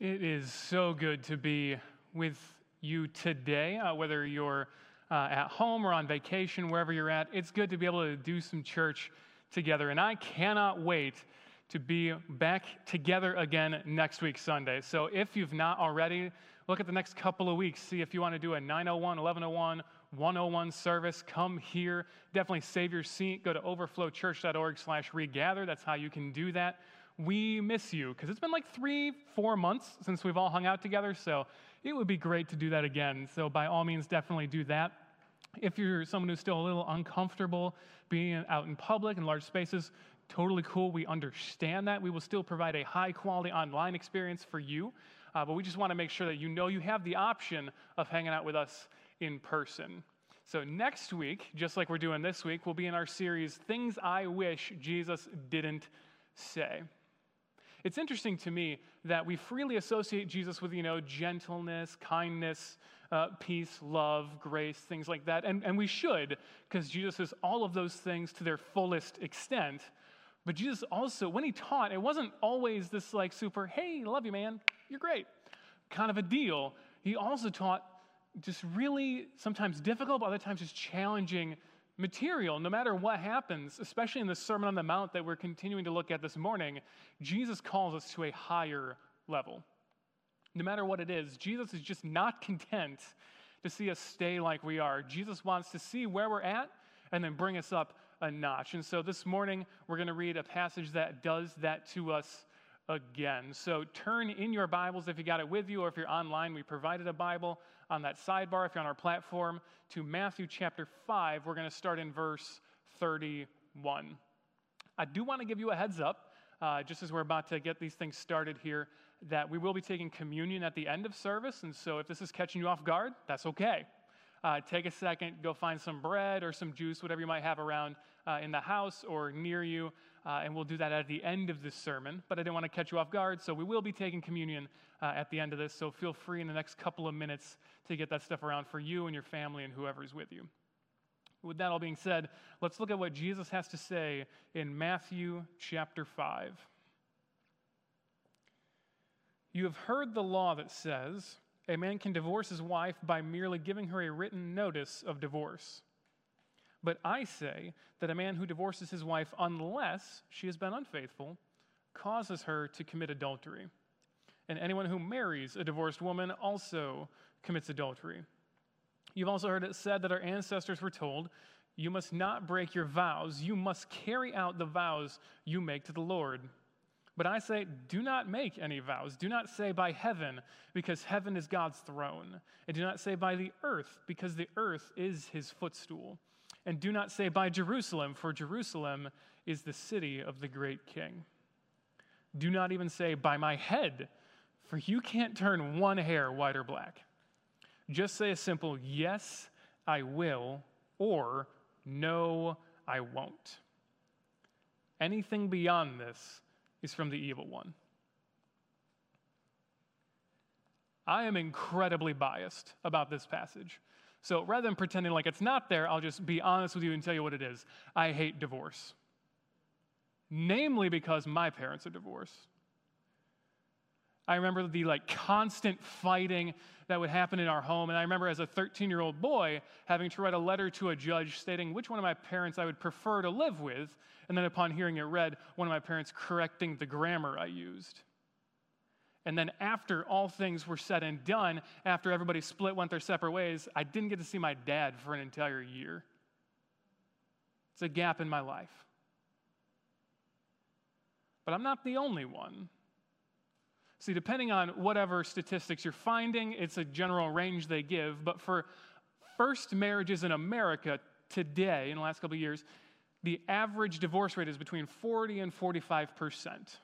It is so good to be with you today, uh, whether you're uh, at home or on vacation, wherever you're at. It's good to be able to do some church together. And I cannot wait to be back together again next week, Sunday. So if you've not already, look at the next couple of weeks, see if you want to do a 901, 1101, 101 service. Come here. Definitely save your seat. Go to overflowchurch.org slash regather. That's how you can do that we miss you because it's been like three, four months since we've all hung out together. So it would be great to do that again. So by all means, definitely do that. If you're someone who's still a little uncomfortable being out in public in large spaces, totally cool. We understand that. We will still provide a high quality online experience for you. Uh, but we just want to make sure that you know you have the option of hanging out with us in person. So, next week, just like we're doing this week, we'll be in our series, Things I Wish Jesus Didn't Say. It's interesting to me that we freely associate Jesus with, you know, gentleness, kindness, uh, peace, love, grace, things like that. And, and we should, because Jesus is all of those things to their fullest extent. But Jesus also, when he taught, it wasn't always this like super, hey, love you, man, you're great, kind of a deal. He also taught just really sometimes difficult, but other times just challenging material, no matter what happens, especially in the Sermon on the Mount that we're continuing to look at this morning, Jesus calls us to a higher level. No matter what it is, Jesus is just not content to see us stay like we are. Jesus wants to see where we're at and then bring us up a notch. And so this morning, we're going to read a passage that does that to us again. So turn in your Bibles if you got it with you, or if you're online, we provided a Bible on that sidebar. If you're on our platform, to Matthew chapter 5, we're going to start in verse 31. I do want to give you a heads up, uh, just as we're about to get these things started here, that we will be taking communion at the end of service. And so if this is catching you off guard, that's okay. Uh, take a second, go find some bread or some juice, whatever you might have around uh, in the house or near you, uh, and we'll do that at the end of this sermon. But I didn't want to catch you off guard, so we will be taking communion uh, at the end of this. So feel free in the next couple of minutes to get that stuff around for you and your family and whoever is with you. With that all being said, let's look at what Jesus has to say in Matthew chapter 5. You have heard the law that says a man can divorce his wife by merely giving her a written notice of divorce. But I say that a man who divorces his wife unless she has been unfaithful causes her to commit adultery. And anyone who marries a divorced woman also commits adultery. You've also heard it said that our ancestors were told, You must not break your vows, you must carry out the vows you make to the Lord. But I say, do not make any vows. Do not say by heaven, because heaven is God's throne. And do not say by the earth, because the earth is his footstool. And do not say by Jerusalem, for Jerusalem is the city of the great king. Do not even say by my head, for you can't turn one hair white or black. Just say a simple yes, I will, or no, I won't. Anything beyond this is from the evil one. I am incredibly biased about this passage. So rather than pretending like it's not there, I'll just be honest with you and tell you what it is. I hate divorce. Namely because my parents are divorced. I remember the like constant fighting that would happen in our home. And I remember as a 13 year old boy having to write a letter to a judge stating which one of my parents I would prefer to live with. And then upon hearing it read, one of my parents correcting the grammar I used. And then after all things were said and done, after everybody split, went their separate ways, I didn't get to see my dad for an entire year. It's a gap in my life. But I'm not the only one. See, depending on whatever statistics you're finding, it's a general range they give. But for first marriages in America today, in the last couple of years, the average divorce rate is between 40 and 45 percent.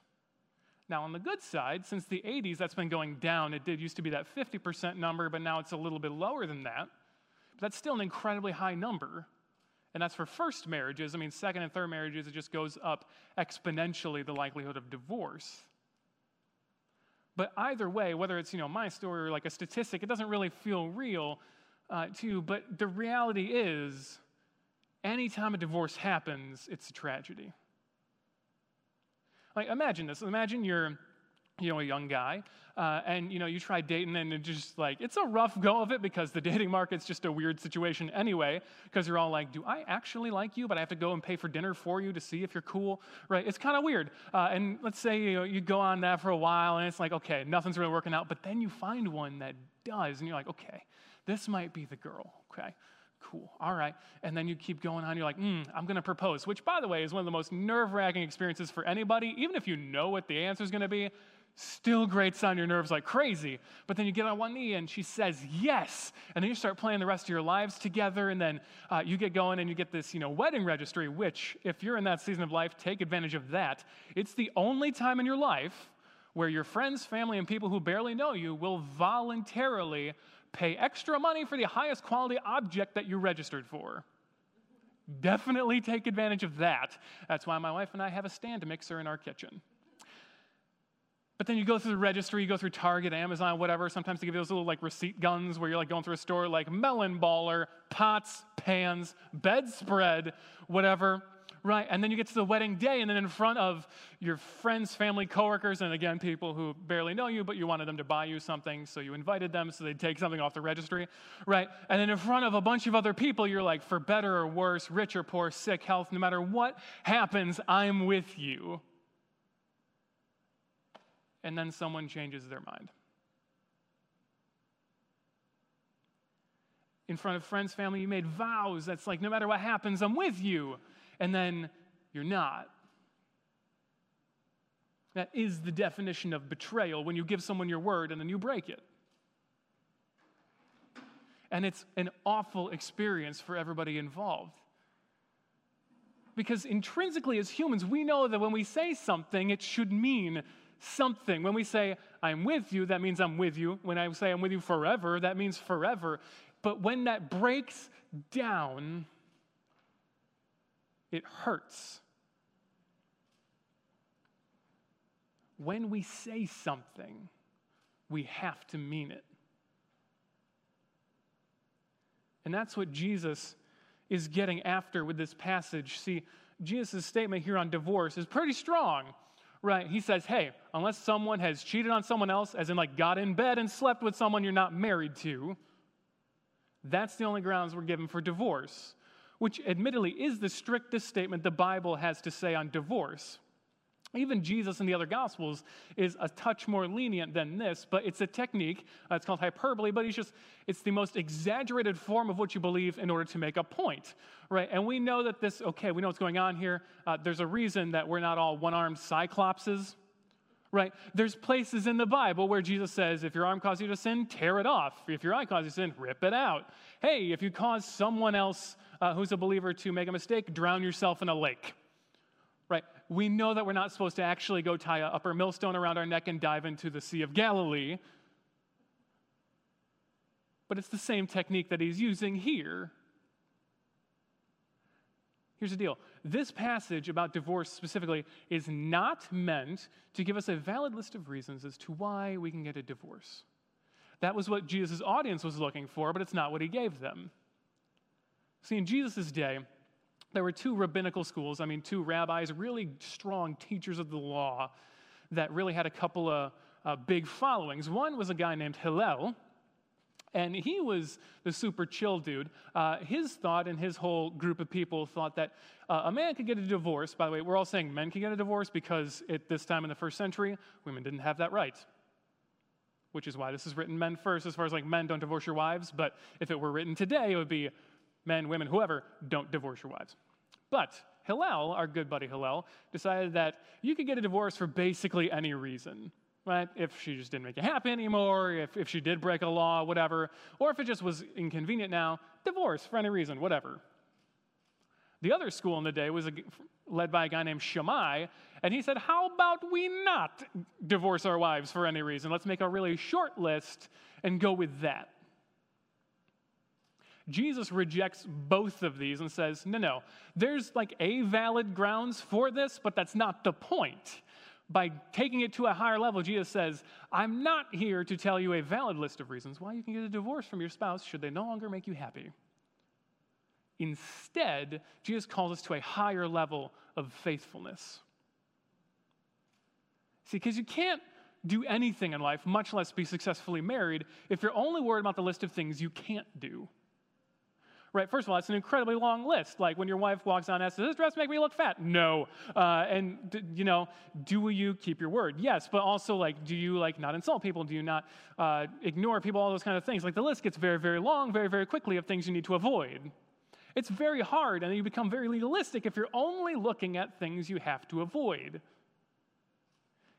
Now, on the good side, since the 80s, that's been going down. It did used to be that 50% number, but now it's a little bit lower than that. But that's still an incredibly high number. And that's for first marriages. I mean, second and third marriages, it just goes up exponentially, the likelihood of divorce. But either way, whether it's you know my story or like a statistic, it doesn't really feel real uh, to you. But the reality is, anytime a divorce happens, it's a tragedy. Like, imagine this. Imagine you're you know, a young guy, uh, and you know, you try dating, and it's just like it's a rough go of it because the dating market's just a weird situation anyway. Because you're all like, "Do I actually like you?" But I have to go and pay for dinner for you to see if you're cool, right? It's kind of weird. Uh, and let's say you know you go on that for a while, and it's like, okay, nothing's really working out. But then you find one that does, and you're like, okay, this might be the girl. Okay, cool. All right. And then you keep going on. You're like, mm, I'm going to propose, which, by the way, is one of the most nerve wracking experiences for anybody, even if you know what the answer is going to be still grates on your nerves like crazy. But then you get on one knee and she says yes. And then you start playing the rest of your lives together. And then uh, you get going and you get this, you know, wedding registry, which, if you're in that season of life, take advantage of that. It's the only time in your life where your friends, family, and people who barely know you will voluntarily pay extra money for the highest quality object that you registered for. Definitely take advantage of that. That's why my wife and I have a stand mixer in our kitchen. But then you go through the registry, you go through Target, Amazon, whatever. Sometimes they give you those little like receipt guns where you're like going through a store like melon baller, pots, pans, bedspread, whatever. Right, and then you get to the wedding day, and then in front of your friends, family, coworkers, and again, people who barely know you, but you wanted them to buy you something, so you invited them so they'd take something off the registry, right? And then in front of a bunch of other people, you're like, for better or worse, rich or poor, sick, health, no matter what happens, I'm with you and then someone changes their mind. In front of friends, family, you made vows that's like, no matter what happens, I'm with you. And then you're not. That is the definition of betrayal when you give someone your word and then you break it. And it's an awful experience for everybody involved. Because intrinsically, as humans, we know that when we say something, it should mean something. When we say, I'm with you, that means I'm with you. When I say I'm with you forever, that means forever. But when that breaks down, it hurts. When we say something, we have to mean it. And that's what Jesus is getting after with this passage. See, Jesus' statement here on divorce is pretty strong. Right. He says, hey, unless someone has cheated on someone else, as in like got in bed and slept with someone you're not married to, that's the only grounds we're given for divorce, which admittedly is the strictest statement the Bible has to say on divorce. Even Jesus in the other Gospels is a touch more lenient than this, but it's a technique. Uh, it's called hyperbole, but he's just, it's the most exaggerated form of what you believe in order to make a point, right? And we know that this, okay, we know what's going on here. Uh, there's a reason that we're not all one armed cyclopses, right? There's places in the Bible where Jesus says, if your arm causes you to sin, tear it off. If your eye causes you to sin, rip it out. Hey, if you cause someone else uh, who's a believer to make a mistake, drown yourself in a lake right? We know that we're not supposed to actually go tie a upper millstone around our neck and dive into the Sea of Galilee. But it's the same technique that he's using here. Here's the deal this passage about divorce specifically is not meant to give us a valid list of reasons as to why we can get a divorce. That was what Jesus' audience was looking for, but it's not what he gave them. See, in Jesus' day, there were two rabbinical schools, I mean, two rabbis, really strong teachers of the law that really had a couple of uh, big followings. One was a guy named Hillel, and he was the super chill dude. Uh, his thought and his whole group of people thought that uh, a man could get a divorce. By the way, we're all saying men can get a divorce because at this time in the first century, women didn't have that right. Which is why this is written men first, as far as like men don't divorce your wives. But if it were written today, it would be men, women, whoever, don't divorce your wives. But Hillel, our good buddy Hillel, decided that you could get a divorce for basically any reason. Right? If she just didn't make you happy anymore, if, if she did break a law, whatever, or if it just was inconvenient now, divorce for any reason, whatever. The other school in the day was a, led by a guy named Shammai, and he said, How about we not divorce our wives for any reason? Let's make a really short list and go with that. Jesus rejects both of these and says, no, no, there's like a valid grounds for this, but that's not the point. By taking it to a higher level, Jesus says, I'm not here to tell you a valid list of reasons why you can get a divorce from your spouse should they no longer make you happy. Instead, Jesus calls us to a higher level of faithfulness. See, because you can't do anything in life, much less be successfully married, if you're only worried about the list of things you can't do. Right? First of all, it's an incredibly long list. Like when your wife walks on and Does this dress make me look fat? No. Uh, and, you know, do you keep your word? Yes. But also, like, do you, like, not insult people? Do you not uh, ignore people? All those kind of things. Like the list gets very, very long, very, very quickly of things you need to avoid. It's very hard, and you become very legalistic if you're only looking at things you have to avoid.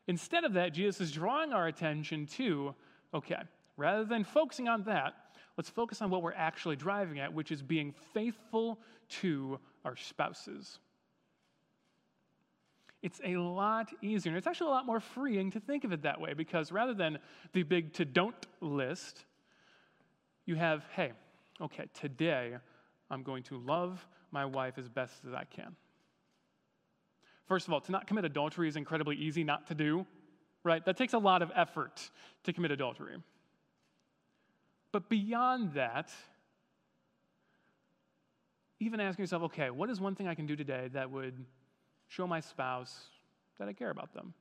Instead of that, Jesus is drawing our attention to okay, rather than focusing on that, let's focus on what we're actually driving at, which is being faithful to our spouses. It's a lot easier, and it's actually a lot more freeing to think of it that way because rather than the big to don't list, you have, hey, okay, today I'm going to love my wife as best as I can. First of all, to not commit adultery is incredibly easy not to do, right? That takes a lot of effort to commit adultery. But beyond that, even asking yourself, okay, what is one thing I can do today that would show my spouse that I care about them?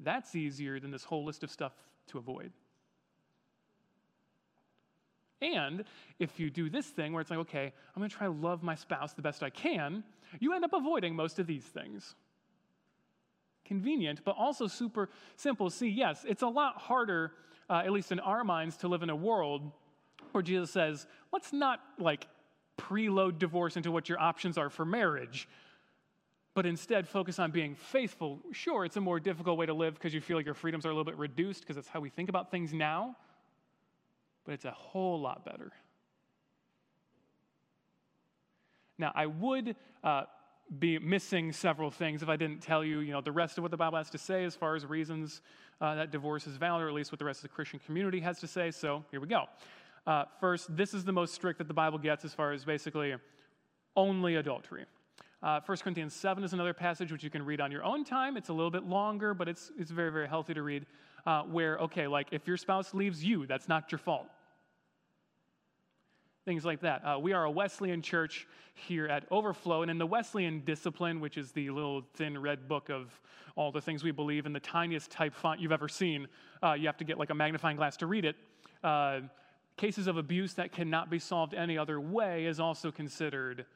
That's easier than this whole list of stuff to avoid. And if you do this thing where it's like, okay, I'm going to try to love my spouse the best I can, you end up avoiding most of these things. Convenient, but also super simple. See, yes, it's a lot harder, uh, at least in our minds, to live in a world where Jesus says, let's not like preload divorce into what your options are for marriage, but instead focus on being faithful. Sure, it's a more difficult way to live because you feel like your freedoms are a little bit reduced because that's how we think about things now but it's a whole lot better. Now, I would uh, be missing several things if I didn't tell you, you know, the rest of what the Bible has to say as far as reasons uh, that divorce is valid, or at least what the rest of the Christian community has to say. So here we go. Uh, first, this is the most strict that the Bible gets as far as basically only adultery. Uh, 1 Corinthians 7 is another passage which you can read on your own time. It's a little bit longer, but it's, it's very, very healthy to read. Uh, where, okay, like if your spouse leaves you, that's not your fault things like that. Uh, we are a Wesleyan church here at Overflow, and in the Wesleyan discipline, which is the little thin red book of all the things we believe in the tiniest type font you've ever seen, uh, you have to get like a magnifying glass to read it. Uh, cases of abuse that cannot be solved any other way is also considered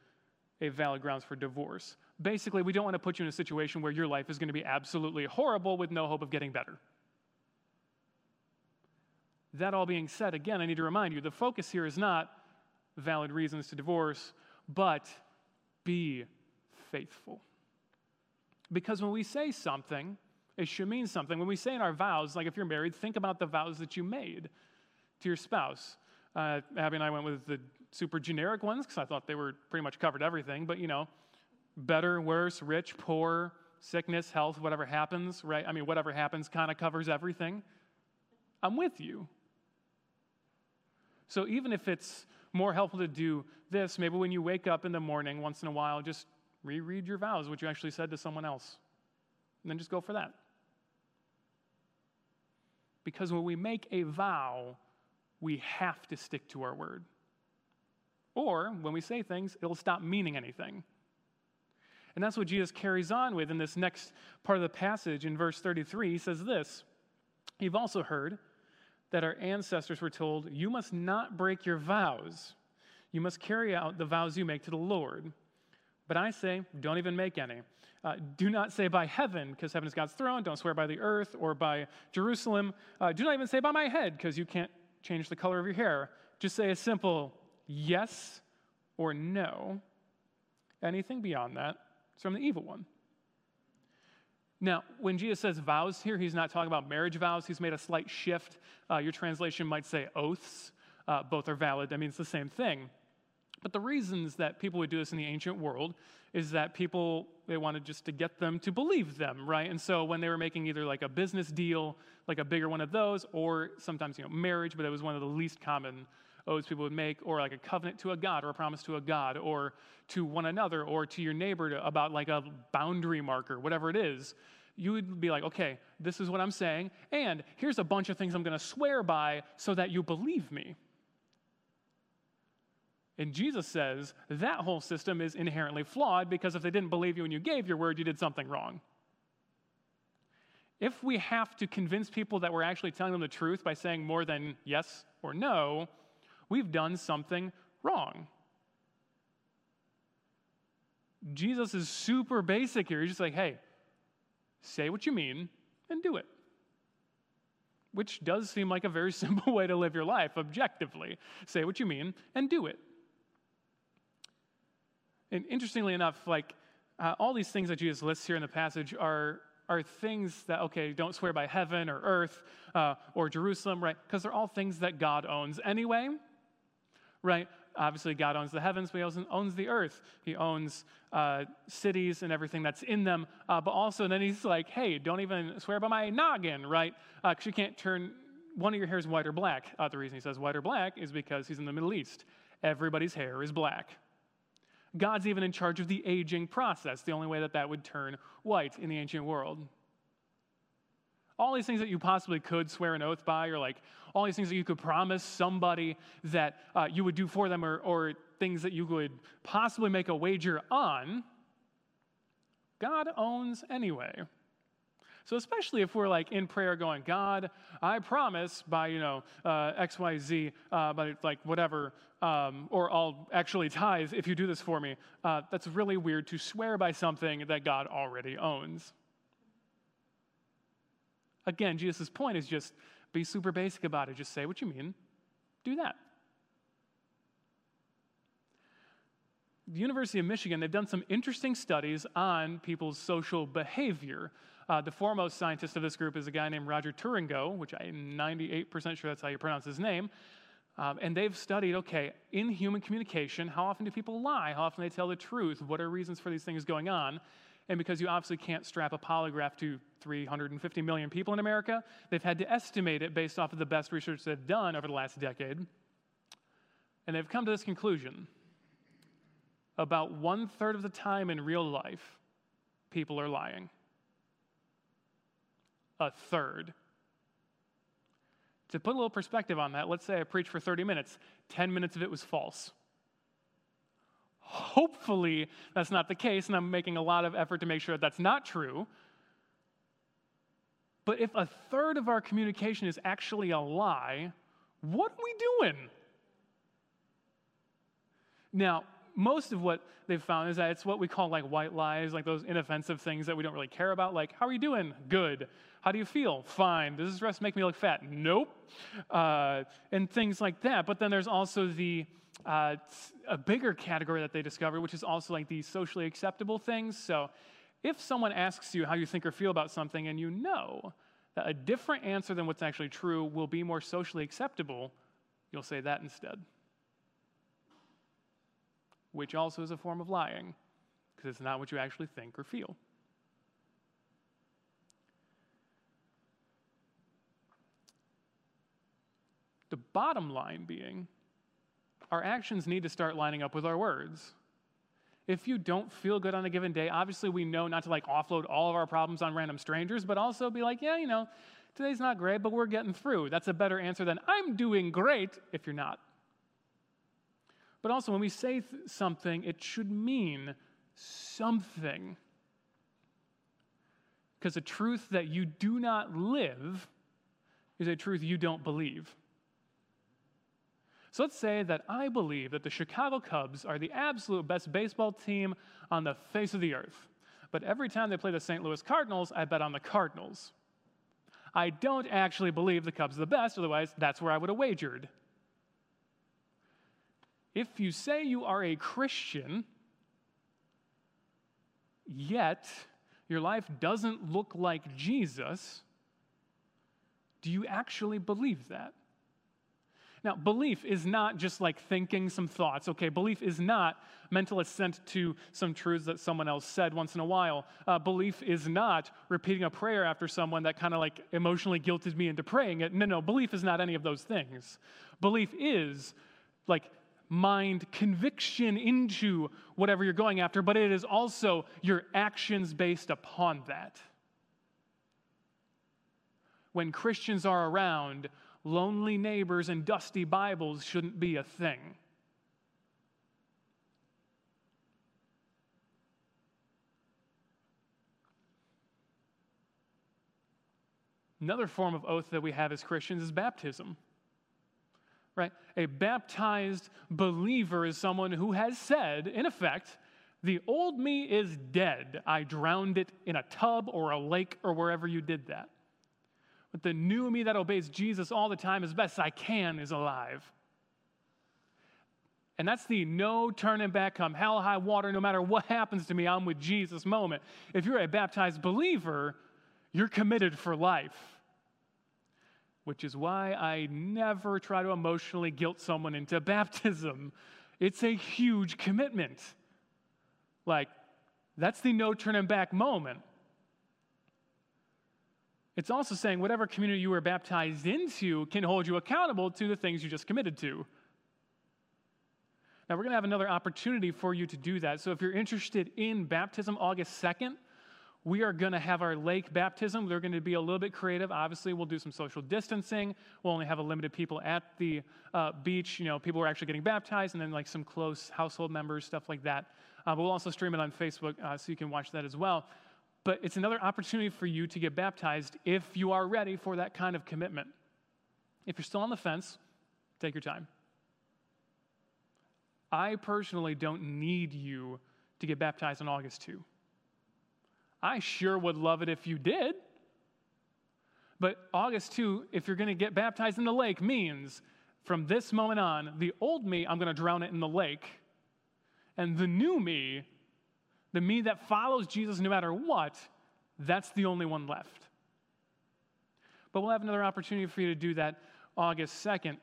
a valid grounds for divorce. Basically, we don't want to put you in a situation where your life is going to be absolutely horrible with no hope of getting better. That all being said, again, I need to remind you the focus here is not valid reasons to divorce, but be faithful. Because when we say something, it should mean something. When we say in our vows, like if you're married, think about the vows that you made to your spouse. Uh, Abby and I went with the super generic ones because I thought they were pretty much covered everything, but you know, better, worse, rich, poor, sickness, health, whatever happens, right? I mean, whatever happens kind of covers everything. I'm with you. So even if it's more helpful to do this. Maybe when you wake up in the morning once in a while, just reread your vows, what you actually said to someone else. And then just go for that. Because when we make a vow, we have to stick to our word. Or when we say things, it'll stop meaning anything. And that's what Jesus carries on with in this next part of the passage in verse 33. He says this You've also heard that our ancestors were told, You must not break your vows. You must carry out the vows you make to the Lord. But I say, don't even make any. Uh, do not say by heaven, because heaven is God's throne. Don't swear by the earth or by Jerusalem. Uh, do not even say by my head, because you can't change the color of your hair. Just say a simple yes or no. Anything beyond that is from the evil one. Now, when Jesus says vows here, he's not talking about marriage vows. He's made a slight shift. Uh, your translation might say oaths. Uh, both are valid. I mean, it's the same thing. But the reasons that people would do this in the ancient world is that people, they wanted just to get them to believe them, right? And so when they were making either like a business deal, like a bigger one of those, or sometimes, you know, marriage, but it was one of the least common oaths people would make, or like a covenant to a God, or a promise to a God, or to one another, or to your neighbor to, about like a boundary marker, whatever it is, you would be like, okay, this is what I'm saying, and here's a bunch of things I'm going to swear by so that you believe me. And Jesus says that whole system is inherently flawed because if they didn't believe you when you gave your word, you did something wrong. if we have to convince people that we're actually telling them the truth by saying more than yes or no, we've done something wrong. Jesus is super basic here. He's just like, hey, say what you mean and do it. Which does seem like a very simple way to live your life objectively. Say what you mean and do it. And interestingly enough, like uh, all these things that Jesus lists here in the passage are, are things that, okay, don't swear by heaven or earth uh, or Jerusalem, right? Because they're all things that God owns anyway, right? Obviously, God owns the heavens, but He also owns the earth. He owns uh, cities and everything that's in them. Uh, but also, then He's like, hey, don't even swear by my noggin, right? Because uh, you can't turn one of your hairs white or black. Uh, the reason He says white or black is because He's in the Middle East. Everybody's hair is black. God's even in charge of the aging process, the only way that that would turn white in the ancient world. All these things that you possibly could swear an oath by—are like all these things that you could promise somebody that uh, you would do for them, or, or things that you could possibly make a wager on, God owns anyway. So especially if we're like in prayer going, God, I promise by, you know, uh, X, Y, Z, uh, by like whatever, um, or I'll actually tithe if you do this for me. Uh, that's really weird to swear by something that God already owns. Again, Jesus' point is just be super basic about it. Just say what you mean, do that. The University of Michigan, they've done some interesting studies on people's social behavior. Uh, the foremost scientist of this group is a guy named Roger Turingo, which I'm 98% sure that's how you pronounce his name. Um, and they've studied okay, in human communication, how often do people lie? How often they tell the truth? What are reasons for these things going on? And because you obviously can't strap a polygraph to 350 million people in America, they've had to estimate it based off of the best research they've done over the last decade. And they've come to this conclusion about one third of the time in real life, people are lying a third. To put a little perspective on that, let's say I preach for 30 minutes, 10 minutes of it was false. Hopefully, that's not the case, and I'm making a lot of effort to make sure that that's not true. But if a third of our communication is actually a lie, what are we doing? Now, most of what they've found is that it's what we call like white lies, like those inoffensive things that we don't really care about. Like, how are you doing? Good. How do you feel? Fine. Does this dress make me look fat? Nope. Uh, and things like that. But then there's also the uh, a bigger category that they discover, which is also like these socially acceptable things. So, if someone asks you how you think or feel about something, and you know that a different answer than what's actually true will be more socially acceptable, you'll say that instead which also is a form of lying, because it's not what you actually think or feel. The bottom line being, our actions need to start lining up with our words. If you don't feel good on a given day, obviously we know not to like offload all of our problems on random strangers, but also be like, yeah, you know, today's not great, but we're getting through. That's a better answer than I'm doing great if you're not. But also, when we say th- something, it should mean something. Because a truth that you do not live is a truth you don't believe. So let's say that I believe that the Chicago Cubs are the absolute best baseball team on the face of the earth. But every time they play the St. Louis Cardinals, I bet on the Cardinals. I don't actually believe the Cubs are the best, otherwise, that's where I would have wagered. If you say you are a Christian, yet your life doesn't look like Jesus, do you actually believe that? Now, belief is not just like thinking some thoughts. Okay, belief is not mental assent to some truths that someone else said once in a while. Uh, belief is not repeating a prayer after someone that kind of like emotionally guilted me into praying it. No, no, belief is not any of those things. Belief is like mind conviction into whatever you're going after, but it is also your actions based upon that. When Christians are around, lonely neighbors and dusty Bibles shouldn't be a thing. Another form of oath that we have as Christians is baptism. Right? A baptized believer is someone who has said, in effect, the old me is dead. I drowned it in a tub or a lake or wherever you did that. But the new me that obeys Jesus all the time as best I can is alive. And that's the no turning back, come hell, high water, no matter what happens to me, I'm with Jesus moment. If you're a baptized believer, you're committed for life. Which is why I never try to emotionally guilt someone into baptism. It's a huge commitment. Like, that's the no turning back moment. It's also saying whatever community you were baptized into can hold you accountable to the things you just committed to. Now, we're going to have another opportunity for you to do that. So, if you're interested in baptism August 2nd, we are going to have our lake baptism. They're going to be a little bit creative. Obviously, we'll do some social distancing. We'll only have a limited people at the uh, beach. You know, people are actually getting baptized, and then like some close household members, stuff like that. Uh, but we'll also stream it on Facebook uh, so you can watch that as well. But it's another opportunity for you to get baptized if you are ready for that kind of commitment. If you're still on the fence, take your time. I personally don't need you to get baptized on August 2. I sure would love it if you did. But August 2, if you're going to get baptized in the lake, means from this moment on, the old me, I'm going to drown it in the lake. And the new me, the me that follows Jesus no matter what, that's the only one left. But we'll have another opportunity for you to do that August 2nd.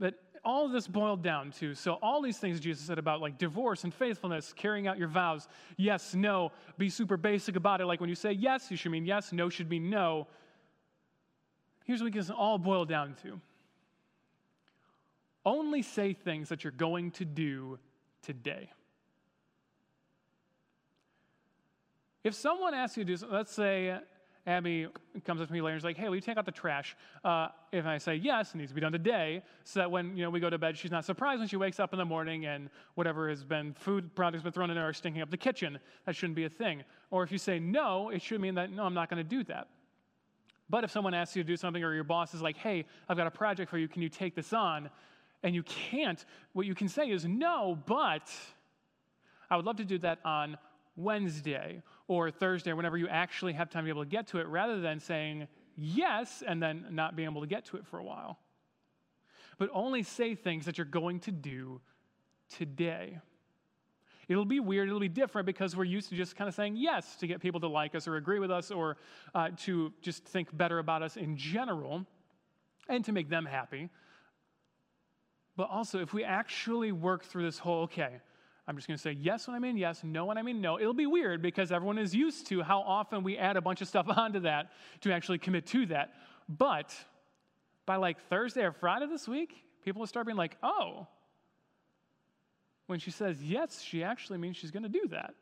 But all of this boiled down to so all these things jesus said about like divorce and faithfulness carrying out your vows yes no be super basic about it like when you say yes you should mean yes no should mean no here's what it all boil down to only say things that you're going to do today if someone asks you to do something, let's say Abby comes up to me later and is like, hey, will you take out the trash? Uh, if I say yes, it needs to be done today, so that when you know, we go to bed, she's not surprised when she wakes up in the morning and whatever has been, food products been thrown in there are stinking up the kitchen. That shouldn't be a thing. Or if you say no, it should mean that, no, I'm not going to do that. But if someone asks you to do something or your boss is like, hey, I've got a project for you, can you take this on? And you can't, what you can say is no, but I would love to do that on Wednesday or Thursday, or whenever you actually have time to be able to get to it, rather than saying yes and then not being able to get to it for a while. But only say things that you're going to do today. It'll be weird, it'll be different because we're used to just kind of saying yes to get people to like us or agree with us or uh, to just think better about us in general and to make them happy. But also, if we actually work through this whole, okay, I'm just going to say yes when I mean yes, no when I mean no. It'll be weird because everyone is used to how often we add a bunch of stuff onto that to actually commit to that. But by like Thursday or Friday this week, people will start being like, oh, when she says yes, she actually means she's going to do that.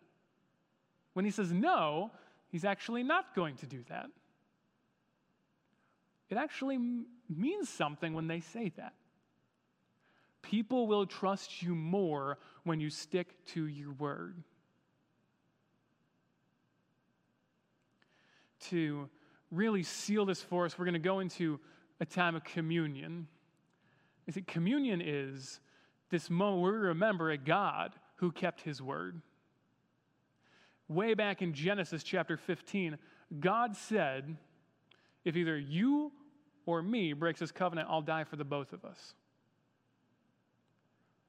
When he says no, he's actually not going to do that. It actually m- means something when they say that. People will trust you more when you stick to your word. To really seal this for us, we're going to go into a time of communion. Is it communion is this moment where we remember a God who kept his word. Way back in Genesis chapter 15, God said, If either you or me breaks this covenant, I'll die for the both of us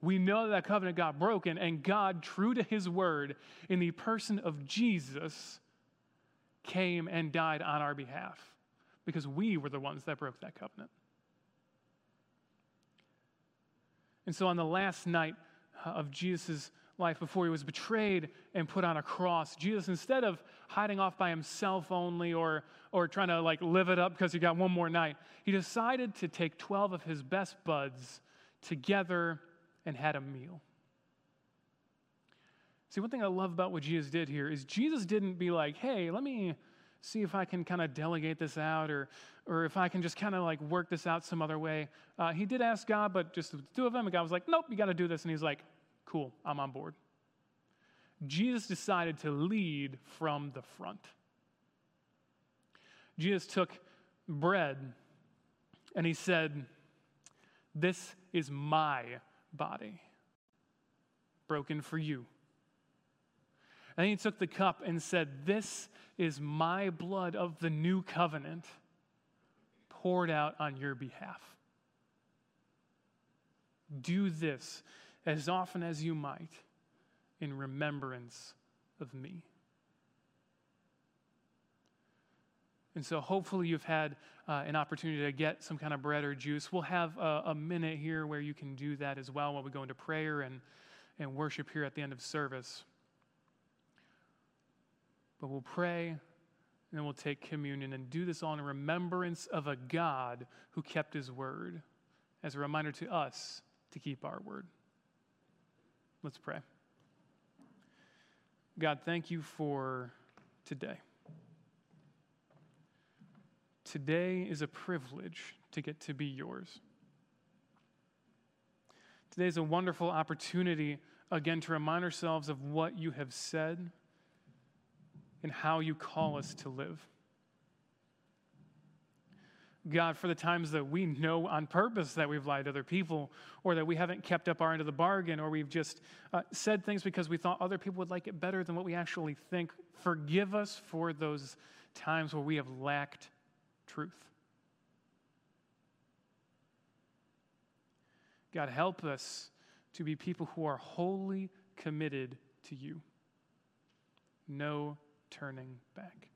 we know that, covenant got broken, and God, true to his word, in the person of Jesus, came and died on our behalf because we were the ones that broke that covenant. And so, on the last night uh, of Jesus' life, before he was betrayed and put on a cross, Jesus, instead of hiding off by himself only or, or trying to like live it up because he got one more night, he decided to take 12 of his best buds together and had a meal. See, one thing I love about what Jesus did here is Jesus didn't be like, hey, let me see if I can kind of delegate this out or, or if I can just kind of like work this out some other way. Uh, he did ask God, but just the two of them, and God was like, nope, you got to do this. And he's like, cool, I'm on board. Jesus decided to lead from the front. Jesus took bread and he said, This is my body, broken for you. And he took the cup and said, This is my blood of the new covenant, poured out on your behalf. Do this as often as you might in remembrance of me. And so, hopefully, you've had uh, an opportunity to get some kind of bread or juice. We'll have a, a, minute here where you can do that as well while we go into prayer and, and worship here at the end of service. But we'll pray and then we'll take communion and do this all in remembrance of a God who kept his word as a reminder to us to keep our word. Let's pray. God, thank you for today. Today is a privilege to get to be yours. Today is a wonderful opportunity, again, to remind ourselves of what you have said and how you call us to live. God, for the times that we know on purpose that we've lied to other people, or that we haven't kept up our end of the bargain, or we've just uh, said things because we thought other people would like it better than what we actually think, forgive us for those times where we have lacked truth. God, help us to be people who are wholly committed to you. No turning back.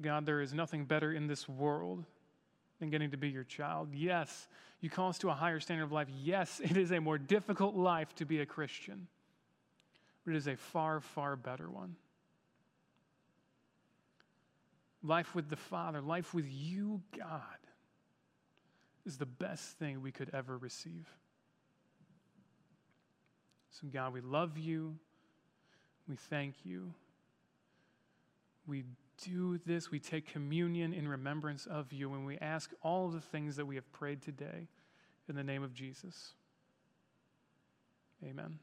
God, there is nothing better in this world than getting to be your child. Yes, you call us to a higher standard of life. Yes, it is a more difficult life to be a Christian, but it is a far, far better one life with the Father, life with you, God, is the best thing we could ever receive. So, God, we love you. We thank you. We do this, we take communion in remembrance of you, and we ask all the things that we have prayed today in the name of Jesus. Amen.